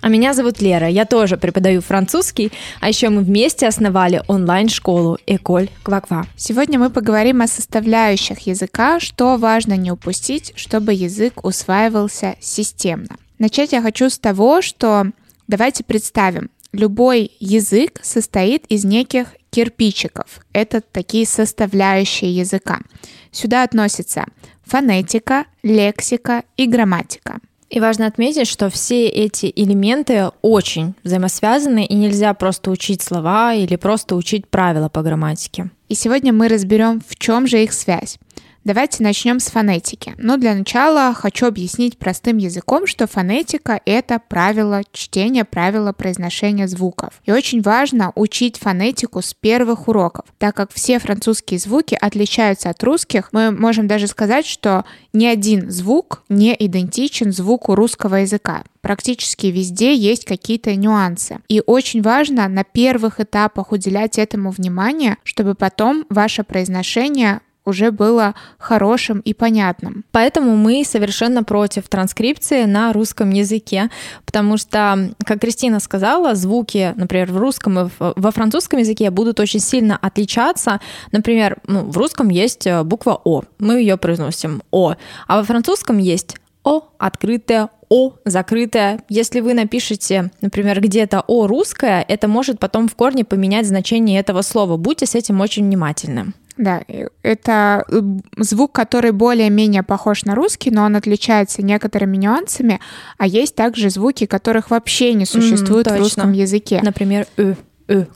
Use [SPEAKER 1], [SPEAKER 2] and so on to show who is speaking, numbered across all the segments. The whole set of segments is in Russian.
[SPEAKER 1] А меня зовут Лера, я тоже преподаю французский, а еще мы вместе основали онлайн-школу Эколь Кваква.
[SPEAKER 2] Сегодня мы поговорим о составляющих языка, что важно не упустить, чтобы язык усваивался системно. Начать я хочу с того, что давайте представим, любой язык состоит из неких кирпичиков. Это такие составляющие языка. Сюда относятся фонетика, лексика и грамматика.
[SPEAKER 1] И важно отметить, что все эти элементы очень взаимосвязаны, и нельзя просто учить слова или просто учить правила по грамматике.
[SPEAKER 2] И сегодня мы разберем, в чем же их связь. Давайте начнем с фонетики. Но для начала хочу объяснить простым языком, что фонетика — это правило чтения, правило произношения звуков. И очень важно учить фонетику с первых уроков, так как все французские звуки отличаются от русских. Мы можем даже сказать, что ни один звук не идентичен звуку русского языка практически везде есть какие-то нюансы. И очень важно на первых этапах уделять этому внимание, чтобы потом ваше произношение уже было хорошим и понятным.
[SPEAKER 1] Поэтому мы совершенно против транскрипции на русском языке, потому что, как Кристина сказала, звуки, например, в русском и во французском языке будут очень сильно отличаться. Например, ну, в русском есть э, буква О, мы ее произносим О, а во французском есть О открытое, о закрытое. Если вы напишете, например, где-то О русское, это может потом в корне поменять значение этого слова. Будьте с этим очень внимательны.
[SPEAKER 2] Да, это э, звук, который более-менее похож на русский, но он отличается некоторыми нюансами, а есть также звуки, которых вообще не существует mm, в русском языке.
[SPEAKER 1] Например, «ы».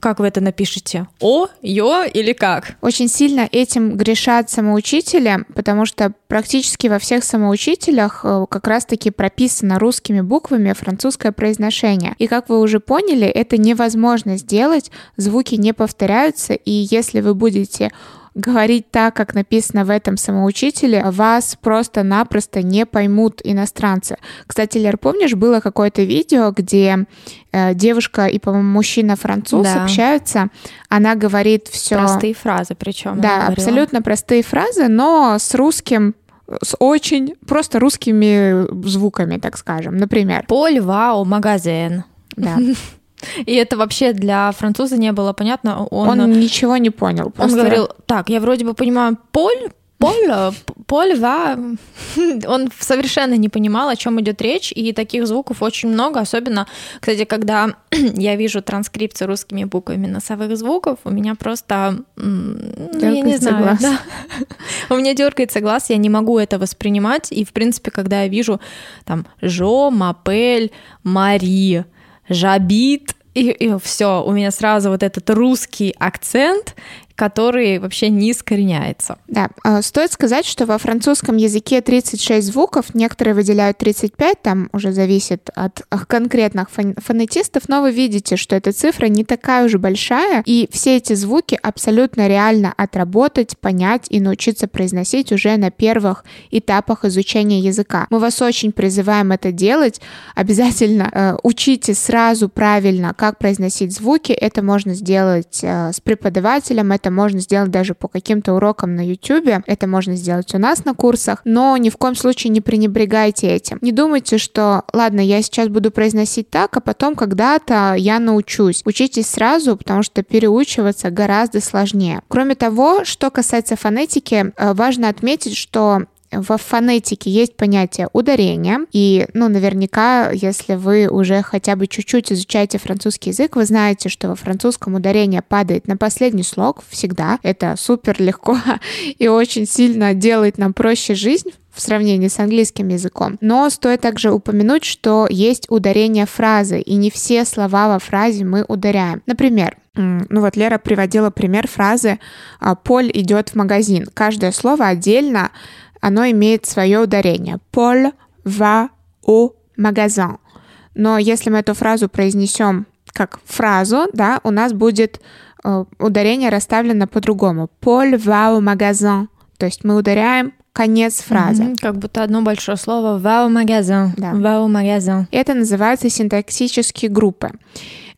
[SPEAKER 1] Как вы это напишете? О, ё или как?
[SPEAKER 2] Очень сильно этим грешат самоучители, потому что практически во всех самоучителях э, как раз-таки прописано русскими буквами французское произношение. И как вы уже поняли, это невозможно сделать, звуки не повторяются, и если вы будете говорить так, как написано в этом самоучителе, вас просто-напросто не поймут иностранцы. Кстати, Лер, помнишь, было какое-то видео, где э, девушка и, по-моему, мужчина-француз да. общаются, она говорит все...
[SPEAKER 1] Простые фразы причем.
[SPEAKER 2] Да, абсолютно простые фразы, но с русским с очень просто русскими звуками, так скажем. Например.
[SPEAKER 1] Поль, вау, магазин.
[SPEAKER 2] Да.
[SPEAKER 1] И это вообще для француза не было понятно.
[SPEAKER 2] Он, он ничего не понял.
[SPEAKER 1] Просто... Он говорил, так, я вроде бы понимаю, Поль, Поль, Поль, ва. Он совершенно не понимал, о чем идет речь, и таких звуков очень много, особенно, кстати, когда я вижу транскрипцию русскими буквами носовых звуков, у меня просто, ну, я не знаю, глаз. Да. у меня дергается глаз, я не могу это воспринимать, и, в принципе, когда я вижу там Жо, Мапель, Мари, жабит, и, и все, у меня сразу вот этот русский акцент, который вообще не искореняется.
[SPEAKER 2] Да, а, стоит сказать, что во французском языке 36 звуков, некоторые выделяют 35, там уже зависит от конкретных фонетистов, но вы видите, что эта цифра не такая уж большая, и все эти звуки абсолютно реально отработать, понять и научиться произносить уже на первых этапах изучения языка. Мы вас очень призываем это делать, обязательно э, учите сразу правильно, как произносить звуки, это можно сделать э, с преподавателем, это можно сделать даже по каким-то урокам на YouTube, это можно сделать у нас на курсах, но ни в коем случае не пренебрегайте этим. Не думайте, что, ладно, я сейчас буду произносить так, а потом когда-то я научусь. Учитесь сразу, потому что переучиваться гораздо сложнее. Кроме того, что касается фонетики, э, важно отметить, что во фонетике есть понятие ударения, и, ну, наверняка, если вы уже хотя бы чуть-чуть изучаете французский язык, вы знаете, что во французском ударение падает на последний слог всегда. Это супер легко и очень сильно делает нам проще жизнь в сравнении с английским языком. Но стоит также упомянуть, что есть ударение фразы, и не все слова во фразе мы ударяем. Например, ну вот Лера приводила пример фразы «А, «Поль идет в магазин». Каждое слово отдельно оно имеет свое ударение. Paul va au magasin. Но если мы эту фразу произнесем как фразу, да, у нас будет э, ударение расставлено по-другому. Поль au magasin. То есть мы ударяем конец фразы.
[SPEAKER 1] Мгм, Как будто одно большое слово «va au magasin».
[SPEAKER 2] Да.
[SPEAKER 1] «Va au magasin».
[SPEAKER 2] Это называется синтаксические группы.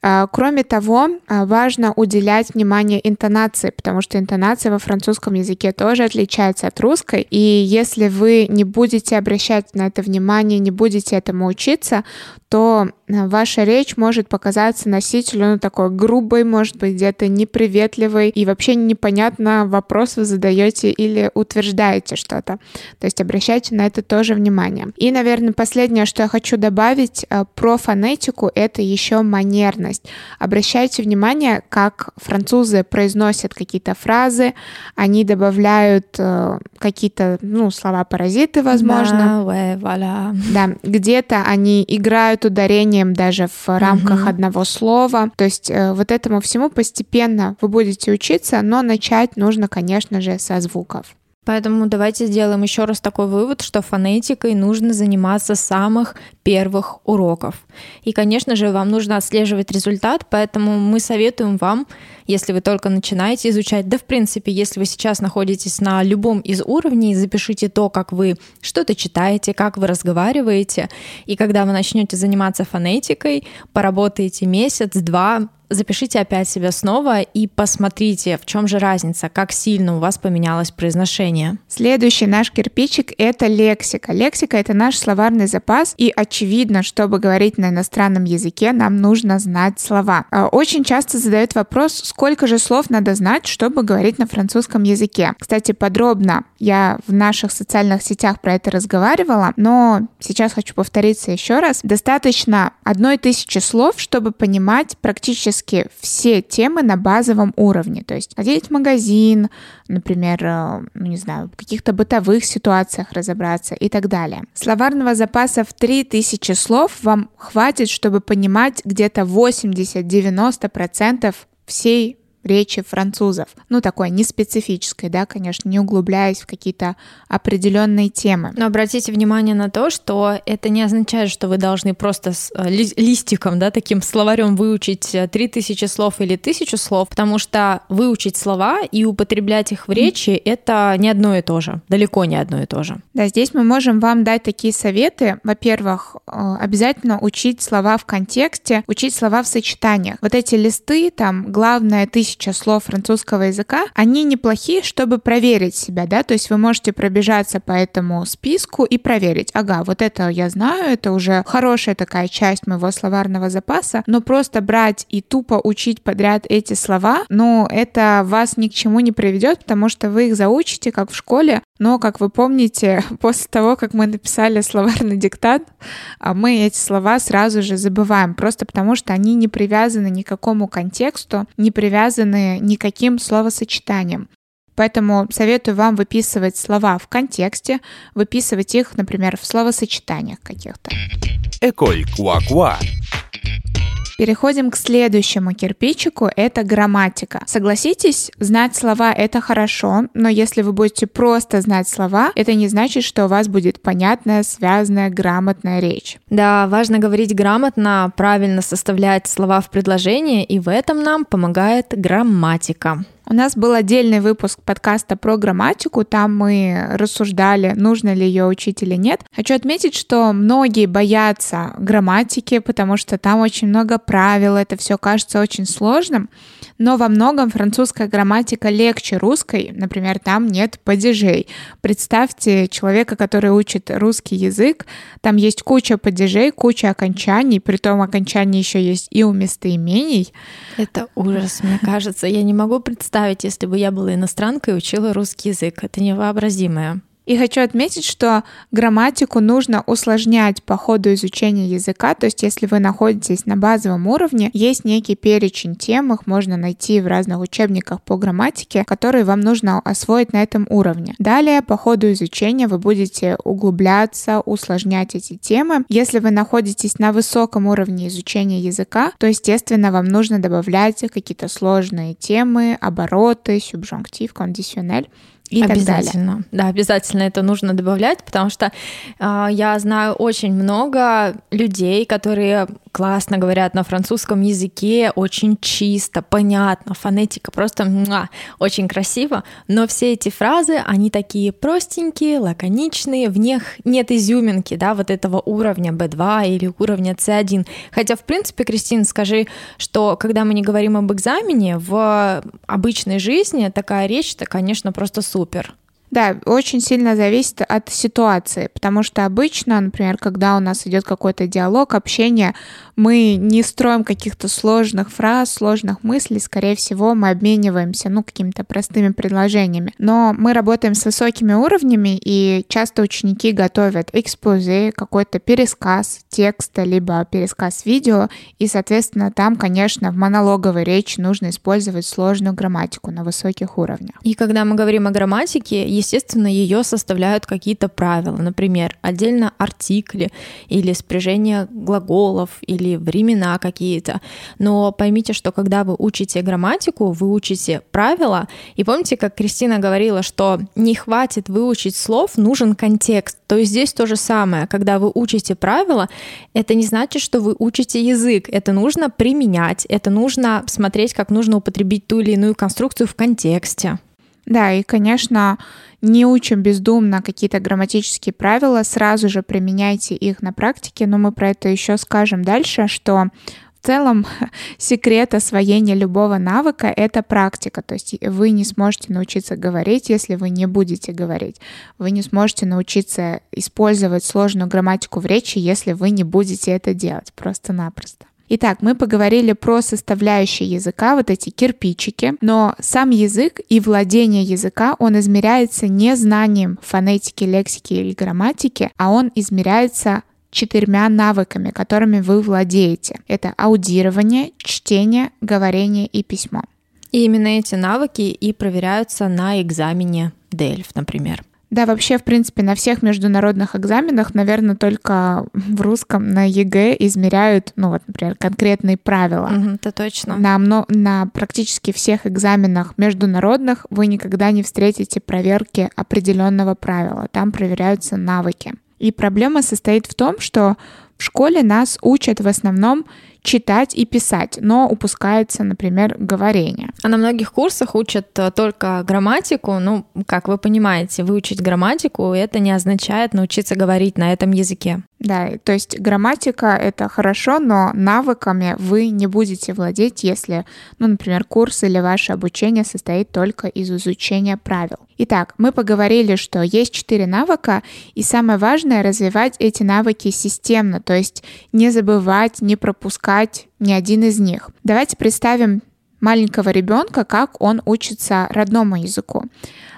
[SPEAKER 2] А, Кроме того, а, важно уделять внимание интонации, потому что интонация во французском языке тоже отличается от русской. И если вы не будете обращать на это внимание, не будете этому учиться, то ваша речь может показаться носителю ну, такой грубой, может быть, где-то неприветливой, и вообще непонятно, вопрос вы задаете или утверждаете что-то. То есть обращайте на это тоже внимание. И, наверное, последнее, что я хочу добавить э, про фонетику, это еще манерность. Обращайте внимание, как французы произносят какие-то фразы, они добавляют э, какие-то, ну, слова-паразиты, возможно.
[SPEAKER 1] Да, ouais, voilà.
[SPEAKER 2] Да, где-то они играют ударением даже в рамках
[SPEAKER 1] Мгм.
[SPEAKER 2] одного слова. То есть э, вот этому всему постепенно вы будете учиться, но начать нужно, конечно же, со звуков.
[SPEAKER 1] Поэтому давайте сделаем еще раз такой вывод, что фонетикой нужно заниматься с самых первых уроков. И, конечно же, вам нужно отслеживать результат, поэтому мы советуем вам, если вы только начинаете изучать, да, в принципе, если вы сейчас находитесь на любом из уровней, запишите то, как вы что-то читаете, как вы разговариваете, и когда вы начнете заниматься фонетикой, поработаете месяц-два, запишите опять себя снова и посмотрите, в чем же разница, как сильно у вас поменялось произношение.
[SPEAKER 2] Следующий наш кирпичик — это лексика. Лексика — это наш словарный запас, и очевидно, чтобы говорить на иностранном языке, нам нужно знать слова. А, Очень часто задают вопрос, сколько же слов надо знать, чтобы говорить на французском языке. Кстати, подробно я в наших социальных сетях про это разговаривала, но сейчас хочу повториться еще раз. Достаточно одной тысячи слов, чтобы понимать практически все темы на базовом уровне. То есть ходить в магазин, например, э, ну, не знаю, в каких-то бытовых ситуациях разобраться и так далее. Словарного запаса в 3000 слов вам хватит, чтобы понимать где-то 80-90% всей речи французов. Ну, такой неспецифической, да, конечно, не углубляясь в какие-то определенные темы.
[SPEAKER 1] Но обратите внимание на то, что это не означает, что вы должны просто с э, ли- листиком, да, таким словарем выучить э, 3000 слов или 1000 слов, потому что выучить слова и употреблять их в речи — это не одно и то же, далеко не одно и то же.
[SPEAKER 2] Да, здесь мы можем вам дать такие советы. Во-первых, э, обязательно учить слова в контексте, учить слова в сочетаниях. Вот эти листы, там, главное, тысяча слов французского языка, они неплохие, чтобы проверить себя, да, то есть вы можете пробежаться по этому списку и проверить, ага, вот это я знаю, это уже хорошая такая часть моего словарного запаса, но просто брать и тупо учить подряд эти слова, ну, это вас ни к чему не приведет, потому что вы их заучите, как в школе, но, как вы помните, после того, как мы написали словарный диктант, а мы эти слова сразу же забываем, просто потому что они не привязаны ни к какому контексту, не привязаны никаким словосочетанием. Поэтому советую вам выписывать слова в контексте, выписывать их, например, в словосочетаниях каких-то.
[SPEAKER 3] Quoi Quoi.
[SPEAKER 2] Переходим к следующему кирпичику, это грамматика. Согласитесь, знать слова это хорошо, но если вы будете просто знать слова, это не значит, что у вас будет понятная, связанная, грамотная речь.
[SPEAKER 1] Да, важно говорить грамотно, правильно составлять слова в предложении, и в этом нам помогает грамматика.
[SPEAKER 2] У нас был отдельный выпуск подкаста про грамматику, там мы рассуждали, нужно ли ее учить или нет. Хочу отметить, что многие боятся грамматики, потому что там очень много правил, это все кажется очень сложным, но во многом французская грамматика легче русской, например, там нет падежей. Представьте человека, который учит русский язык, там есть куча падежей, куча окончаний, при том окончаний еще есть и у местоимений.
[SPEAKER 1] Это ужас, мне кажется. Я не могу представить, если бы я была иностранкой и учила русский язык. Это невообразимое.
[SPEAKER 2] И хочу отметить, что грамматику нужно усложнять по ходу изучения языка. То есть, если вы находитесь на базовом уровне, есть некий перечень тем, их можно найти в разных учебниках по грамматике, которые вам нужно освоить на этом уровне. Далее, по ходу изучения вы будете углубляться, усложнять эти темы. Если вы находитесь на высоком уровне изучения языка, то, естественно, вам нужно добавлять какие-то сложные темы, обороты, субжунктив, кондиционель и так далее.
[SPEAKER 1] обязательно. Да, обязательно это нужно добавлять, потому что э, я знаю очень много людей, которые классно говорят на французском языке, очень чисто, понятно, фонетика просто муа, очень красиво, но все эти фразы, они такие простенькие, лаконичные, в них нет изюминки, да, вот этого уровня B2 или уровня C1. Хотя, в принципе, Кристина, скажи, что когда мы не говорим об экзамене, в обычной жизни такая речь, это, конечно, просто супер.
[SPEAKER 2] Да, очень сильно зависит от ситуации, потому что обычно, например, когда у нас идет какой-то диалог, общение, мы не строим каких-то сложных фраз, сложных мыслей, скорее всего, мы обмениваемся, ну, какими-то простыми предложениями. Но мы работаем с высокими уровнями, и часто ученики готовят экспозе, какой-то пересказ текста, либо пересказ видео, и, соответственно, там, конечно, в монологовой речи нужно использовать сложную грамматику на высоких уровнях.
[SPEAKER 1] И когда мы говорим о грамматике, естественно, ее составляют какие-то правила. Например, отдельно артикли или спряжение глаголов или времена какие-то. Но поймите, что когда вы учите грамматику, вы учите правила. И помните, как Кристина говорила, что не хватит выучить слов, нужен контекст. То есть здесь то же самое. Когда вы учите правила, это не значит, что вы учите язык. Это нужно применять, это нужно смотреть, как нужно употребить ту или иную конструкцию в контексте.
[SPEAKER 2] Да, и, конечно, не учим бездумно какие-то грамматические правила, сразу же применяйте их на практике, но мы про это еще скажем дальше, что в целом секрет освоения любого навыка — это практика. То есть вы не сможете научиться говорить, если вы не будете говорить. Вы не сможете научиться использовать сложную грамматику в речи, если вы не будете это делать просто-напросто. Итак, мы поговорили про составляющие языка, вот эти кирпичики, но сам язык и владение языка, он измеряется не знанием фонетики, лексики или грамматики, а он измеряется четырьмя навыками, которыми вы владеете. Это аудирование, чтение, говорение и письмо.
[SPEAKER 1] И именно эти навыки и проверяются на экзамене DELF, например.
[SPEAKER 2] Да, вообще, в принципе, на всех международных экзаменах, наверное, только в русском на ЕГЭ измеряют, ну вот, например, конкретные правила.
[SPEAKER 1] Угу, это точно.
[SPEAKER 2] На, на практически всех экзаменах международных вы никогда не встретите проверки определенного правила. Там проверяются навыки. И проблема состоит в том, что в школе нас учат в основном читать и писать, но упускается, например, говорение.
[SPEAKER 1] А на многих курсах учат э, только грамматику. Ну, как вы понимаете, выучить грамматику это не означает научиться говорить на этом языке.
[SPEAKER 2] Да, то есть грамматика — это хорошо, но навыками вы не будете владеть, если, ну, например, курс или ваше обучение состоит только из изучения правил. Итак, мы поговорили, что есть четыре навыка, и самое важное — развивать эти навыки системно, то есть не забывать, не пропускать ни один из них. Давайте представим маленького ребенка, как он учится родному языку.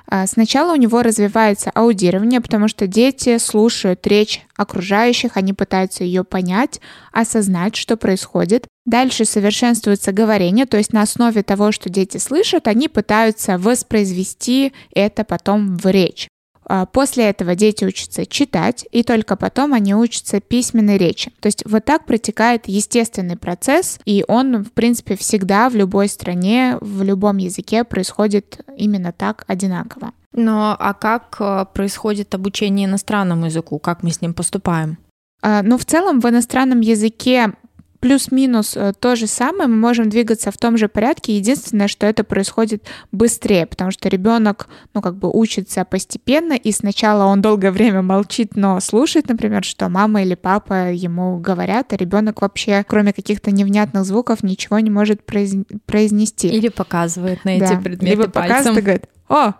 [SPEAKER 2] А, сначала у него развивается аудирование, потому что дети слушают речь окружающих, они пытаются ее понять, осознать, что происходит. Дальше совершенствуется говорение, то есть на основе того, что дети слышат, они пытаются воспроизвести это потом в речь. А, после этого дети учатся читать, и только потом они учатся письменной речи. То есть вот так протекает естественный процесс, и он, в принципе, всегда в любой стране, в любом языке происходит именно так одинаково.
[SPEAKER 1] Но а как э, происходит обучение иностранному языку? Как мы с ним поступаем?
[SPEAKER 2] А, ну, в целом в иностранном языке плюс-минус э, то же самое, мы можем двигаться в том же порядке. Единственное, что это происходит быстрее, потому что ребенок, ну, как бы учится постепенно, и сначала он долгое время молчит, но слушает, например, что мама или папа ему говорят, а ребенок вообще, кроме каких-то невнятных звуков, ничего не может произнести.
[SPEAKER 1] Или показывает на эти
[SPEAKER 2] да.
[SPEAKER 1] предметы
[SPEAKER 2] Либо
[SPEAKER 1] пальцем.
[SPEAKER 2] показывает и говорит, о.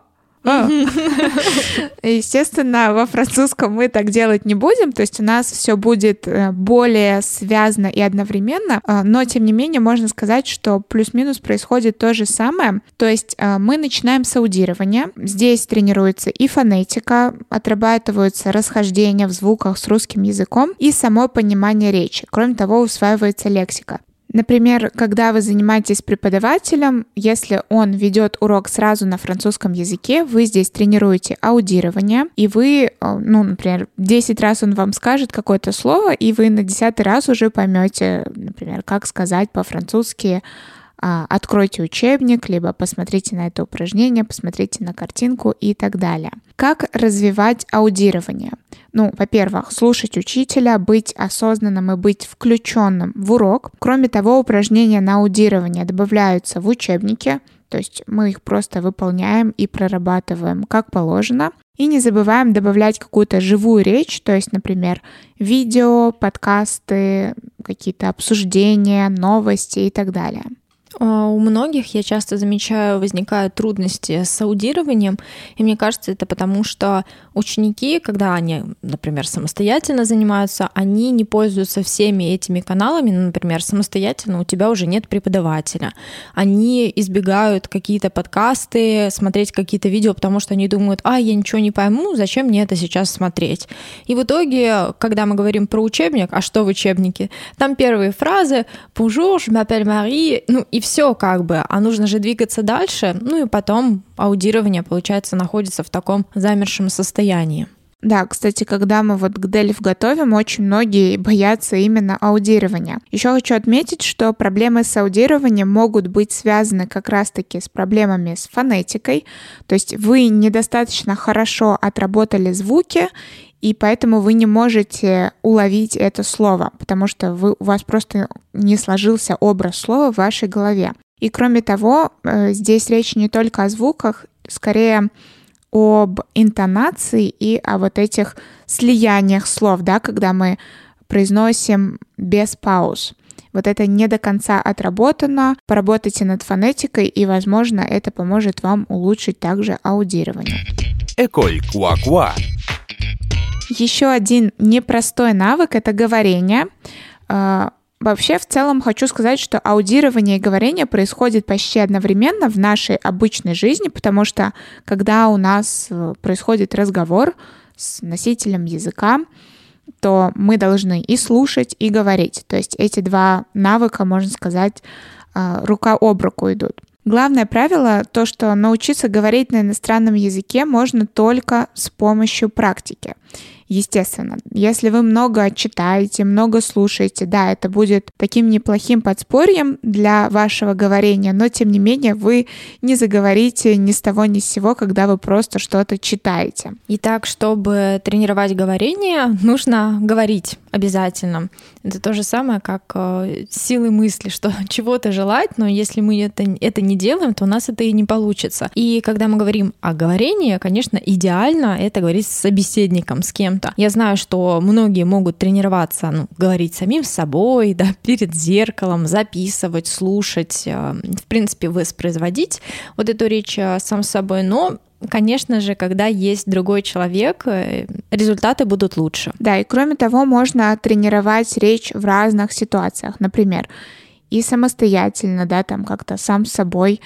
[SPEAKER 2] Естественно, во французском мы так делать не будем, то есть у нас все будет э, более связано и одновременно, а, но тем не менее можно сказать, что плюс-минус происходит то же самое, то есть а, мы начинаем с аудирования, здесь тренируется и фонетика, отрабатываются расхождения в звуках с русским языком и само понимание речи. Кроме того, усваивается лексика. Например, когда вы занимаетесь преподавателем, если он ведет урок сразу на французском языке, вы здесь тренируете аудирование, и вы, э, ну, например, 10 раз он вам скажет какое-то слово, и вы на 10 раз уже поймете, например, как сказать по-французски откройте учебник, либо посмотрите на это упражнение, посмотрите на картинку и так далее. Как развивать аудирование? Ну, во-первых, слушать учителя, быть осознанным и быть включенным в урок. Кроме того, упражнения на аудирование добавляются в учебнике, то есть мы их просто выполняем и прорабатываем как положено. И не забываем добавлять какую-то живую речь, то есть, например, видео, подкасты, какие-то обсуждения, новости и так далее.
[SPEAKER 1] А, у многих, я часто замечаю, возникают трудности с аудированием, и мне кажется, это потому, что ученики, когда они, например, самостоятельно занимаются, они не пользуются всеми этими каналами, ну, например, самостоятельно у тебя уже нет преподавателя. Они избегают какие-то подкасты, смотреть какие-то видео, потому что они думают, а, я ничего не пойму, зачем мне это сейчас смотреть? И в итоге, когда мы говорим про учебник, а что в учебнике? Там первые фразы «Bonjour, je m'appelle Marie», ну и все как бы, а нужно же двигаться дальше, ну и потом аудирование, получается, находится в таком замершем состоянии.
[SPEAKER 2] Да, кстати, когда мы вот к Дельф готовим, очень многие боятся именно аудирования. Еще хочу отметить, что проблемы с аудированием могут быть связаны как раз-таки с проблемами с фонетикой, то есть вы недостаточно хорошо отработали звуки, и поэтому вы не можете уловить это слово, потому что вы, у вас просто не сложился образ слова в вашей голове. И кроме того, э, здесь речь не только о звуках, скорее об интонации и о вот этих слияниях слов, да, когда мы произносим без пауз. Вот это не до конца отработано. Поработайте над фонетикой, и, возможно, это поможет вам улучшить также аудирование.
[SPEAKER 3] Эколь Куакуа.
[SPEAKER 2] Еще один непростой навык — это говорение. А, вообще, в целом хочу сказать, что аудирование и говорение происходит почти одновременно в нашей обычной жизни, потому что когда у нас э, происходит разговор с носителем языка, то мы должны и слушать, и говорить. То есть эти два навыка, можно сказать, а, рука об руку идут. Главное правило то, что научиться говорить на иностранном языке можно только с помощью практики. Естественно, если вы много читаете, много слушаете, да, это будет таким неплохим подспорьем для вашего говорения, но тем не менее вы не заговорите ни с того ни с сего, когда вы просто что-то читаете.
[SPEAKER 1] Итак, чтобы тренировать говорение, нужно говорить обязательно. Это то же самое, как э, силы мысли, что чего-то желать, но если мы это, это не делаем, то у нас это и не получится. И когда мы говорим о говорении, конечно, идеально это говорить с собеседником, с кем-то. Я знаю, что многие могут тренироваться, ну, говорить самим с собой, да, перед зеркалом, записывать, слушать, э, в принципе, воспроизводить вот эту речь э, сам с собой, но конечно же, когда есть другой человек, э, результаты будут лучше.
[SPEAKER 2] Да, и кроме того, можно тренировать речь в разных ситуациях. Например, и самостоятельно, да, там как-то сам с собой,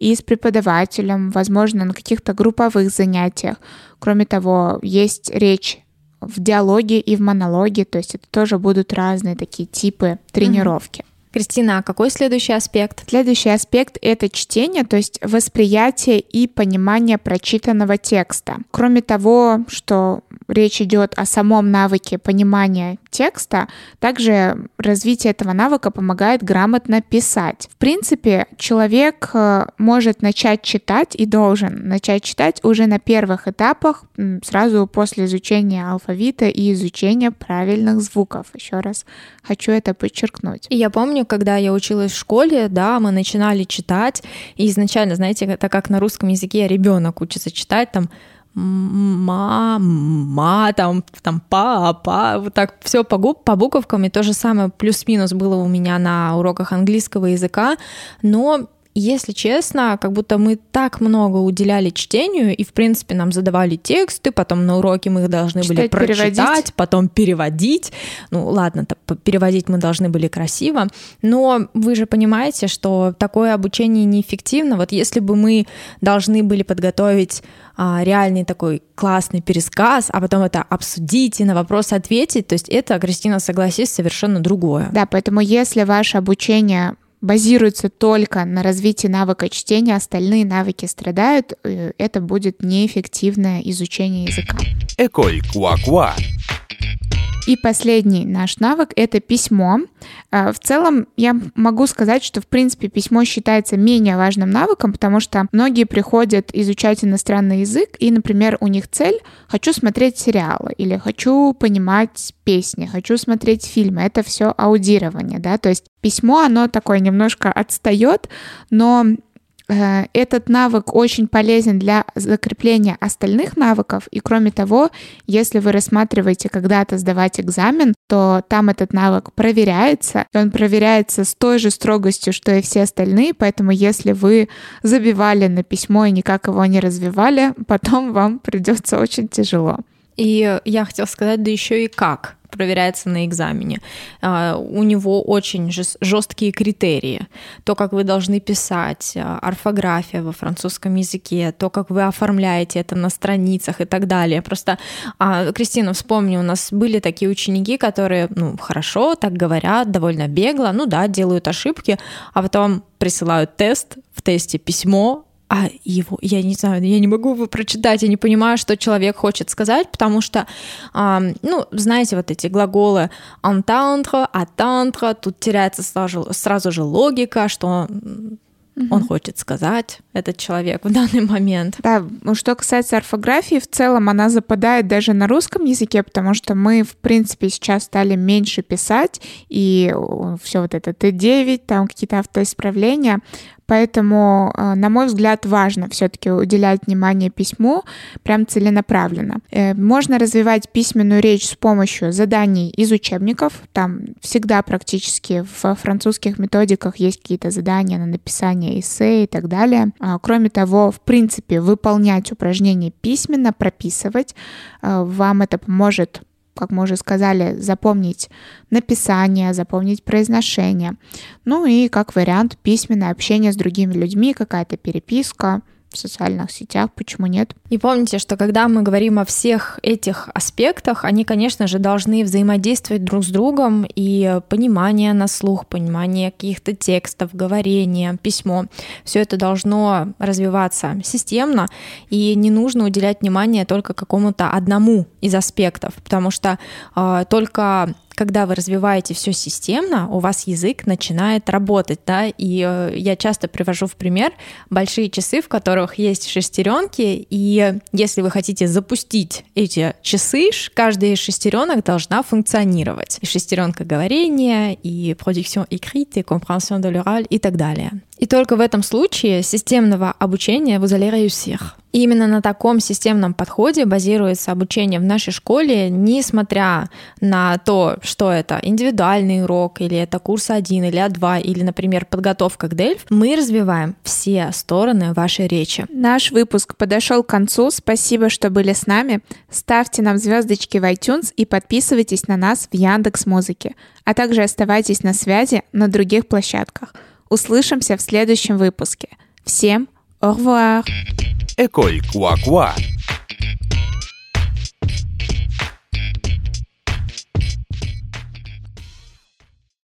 [SPEAKER 2] и с преподавателем, возможно, на каких-то групповых занятиях. Кроме того, есть речь в диалоге и в монологе, то есть это тоже будут разные такие типы тренировки. Mm-hmm.
[SPEAKER 1] Кристина, а какой следующий аспект?
[SPEAKER 2] Следующий аспект — это чтение, то есть восприятие и понимание прочитанного текста. Кроме того, что речь идет о самом навыке понимания текста, также развитие этого навыка помогает грамотно писать. В принципе, человек э, может начать читать и должен начать читать уже на первых этапах, сразу после изучения алфавита и изучения правильных звуков. Еще раз хочу это подчеркнуть.
[SPEAKER 1] Я помню, когда я училась в школе, да, мы начинали читать, и изначально, знаете, это как на русском языке ребенок учится читать, там мама, там, там папа, вот так все по, по буковкам, и то же самое плюс-минус было у меня на уроках английского языка, но если честно, как будто мы так много уделяли чтению, и, в принципе, нам задавали тексты, потом на уроке мы их должны Читать, были прочитать, переводить. потом переводить. Ну, ладно, переводить мы должны были красиво, но вы же понимаете, что такое обучение неэффективно. Вот если бы мы должны были подготовить а, реальный такой классный пересказ, а потом это обсудить и на вопросы ответить, то есть это, Кристина, согласись, совершенно другое.
[SPEAKER 2] Да, поэтому если ваше обучение базируется только на развитии навыка чтения, остальные навыки страдают, э, это будет неэффективное изучение языка.
[SPEAKER 3] Эколь Куакуа.
[SPEAKER 2] И последний наш навык — это письмо. А, в целом, я могу сказать, что, в принципе, письмо считается менее важным навыком, потому что многие приходят изучать иностранный язык, и, например, у них цель — хочу смотреть сериалы, или хочу понимать песни, хочу смотреть фильмы. Это все аудирование, да, то есть письмо, оно такое немножко отстает, но этот навык очень полезен для закрепления остальных навыков, и кроме того, если вы рассматриваете когда-то сдавать экзамен, то там этот навык проверяется, и он проверяется с той же строгостью, что и все остальные, поэтому если вы забивали на письмо и никак его не развивали, потом вам придется очень тяжело.
[SPEAKER 1] И я хотела сказать, да еще и как проверяется на экзамене. А, у него очень жесткие критерии. То, как вы должны писать, а, орфография во французском языке, то, как вы оформляете это на страницах и так далее. Просто, а, Кристина, вспомни, у нас были такие ученики, которые, ну, хорошо, так говорят, довольно бегло, ну да, делают ошибки, а потом присылают тест, в тесте письмо, а его, я не знаю, я не могу его прочитать, я не понимаю, что человек хочет сказать, потому что, а, ну, знаете, вот эти глаголы entendre, attendre, тут теряется сразу, сразу же логика, что угу. он хочет сказать, этот человек в данный момент.
[SPEAKER 2] Да, ну, что касается орфографии, в целом она западает даже на русском языке, потому что мы, в принципе, сейчас стали меньше писать, и все вот это Т9, там какие-то автоисправления, Поэтому, э, на мой взгляд, важно все-таки уделять внимание письму прям целенаправленно. Э, можно развивать письменную речь с помощью заданий из учебников. Там всегда практически в французских методиках есть какие-то задания на написание эссе и так далее. А, кроме того, в принципе, выполнять упражнения письменно, прописывать, э, вам это поможет как мы уже сказали, запомнить написание, запомнить произношение. Ну и как вариант письменное общение с другими людьми, какая-то переписка – в социальных сетях, почему нет?
[SPEAKER 1] И помните, что когда мы говорим о всех этих аспектах, они, конечно же, должны взаимодействовать друг с другом, и понимание на слух, понимание каких-то текстов, говорение, письмо, все это должно развиваться системно, и не нужно уделять внимание только какому-то одному из аспектов, потому что э, только когда вы развиваете все системно, у вас язык начинает работать, да, и э, я часто привожу в пример большие часы, в которых есть шестеренки, и если вы хотите запустить эти часы, каждая из шестеренок должна функционировать. И шестеренка говорения, и production écrite, и compréhension de l'oral и так далее. И только в этом случае системного обучения vous allez réussir. И именно на таком системном подходе базируется обучение в нашей школе, несмотря на то, что это индивидуальный урок, или это курс 1 или А2, или, например, подготовка к DELF, мы развиваем все стороны вашей речи.
[SPEAKER 2] Наш выпуск подошел к концу. Спасибо, что были с нами. Ставьте нам звездочки в iTunes и подписывайтесь на нас в Яндекс Музыке, а также оставайтесь на связи на других площадках. Услышимся в следующем выпуске. Всем au revoir!
[SPEAKER 3] Quoi Quoi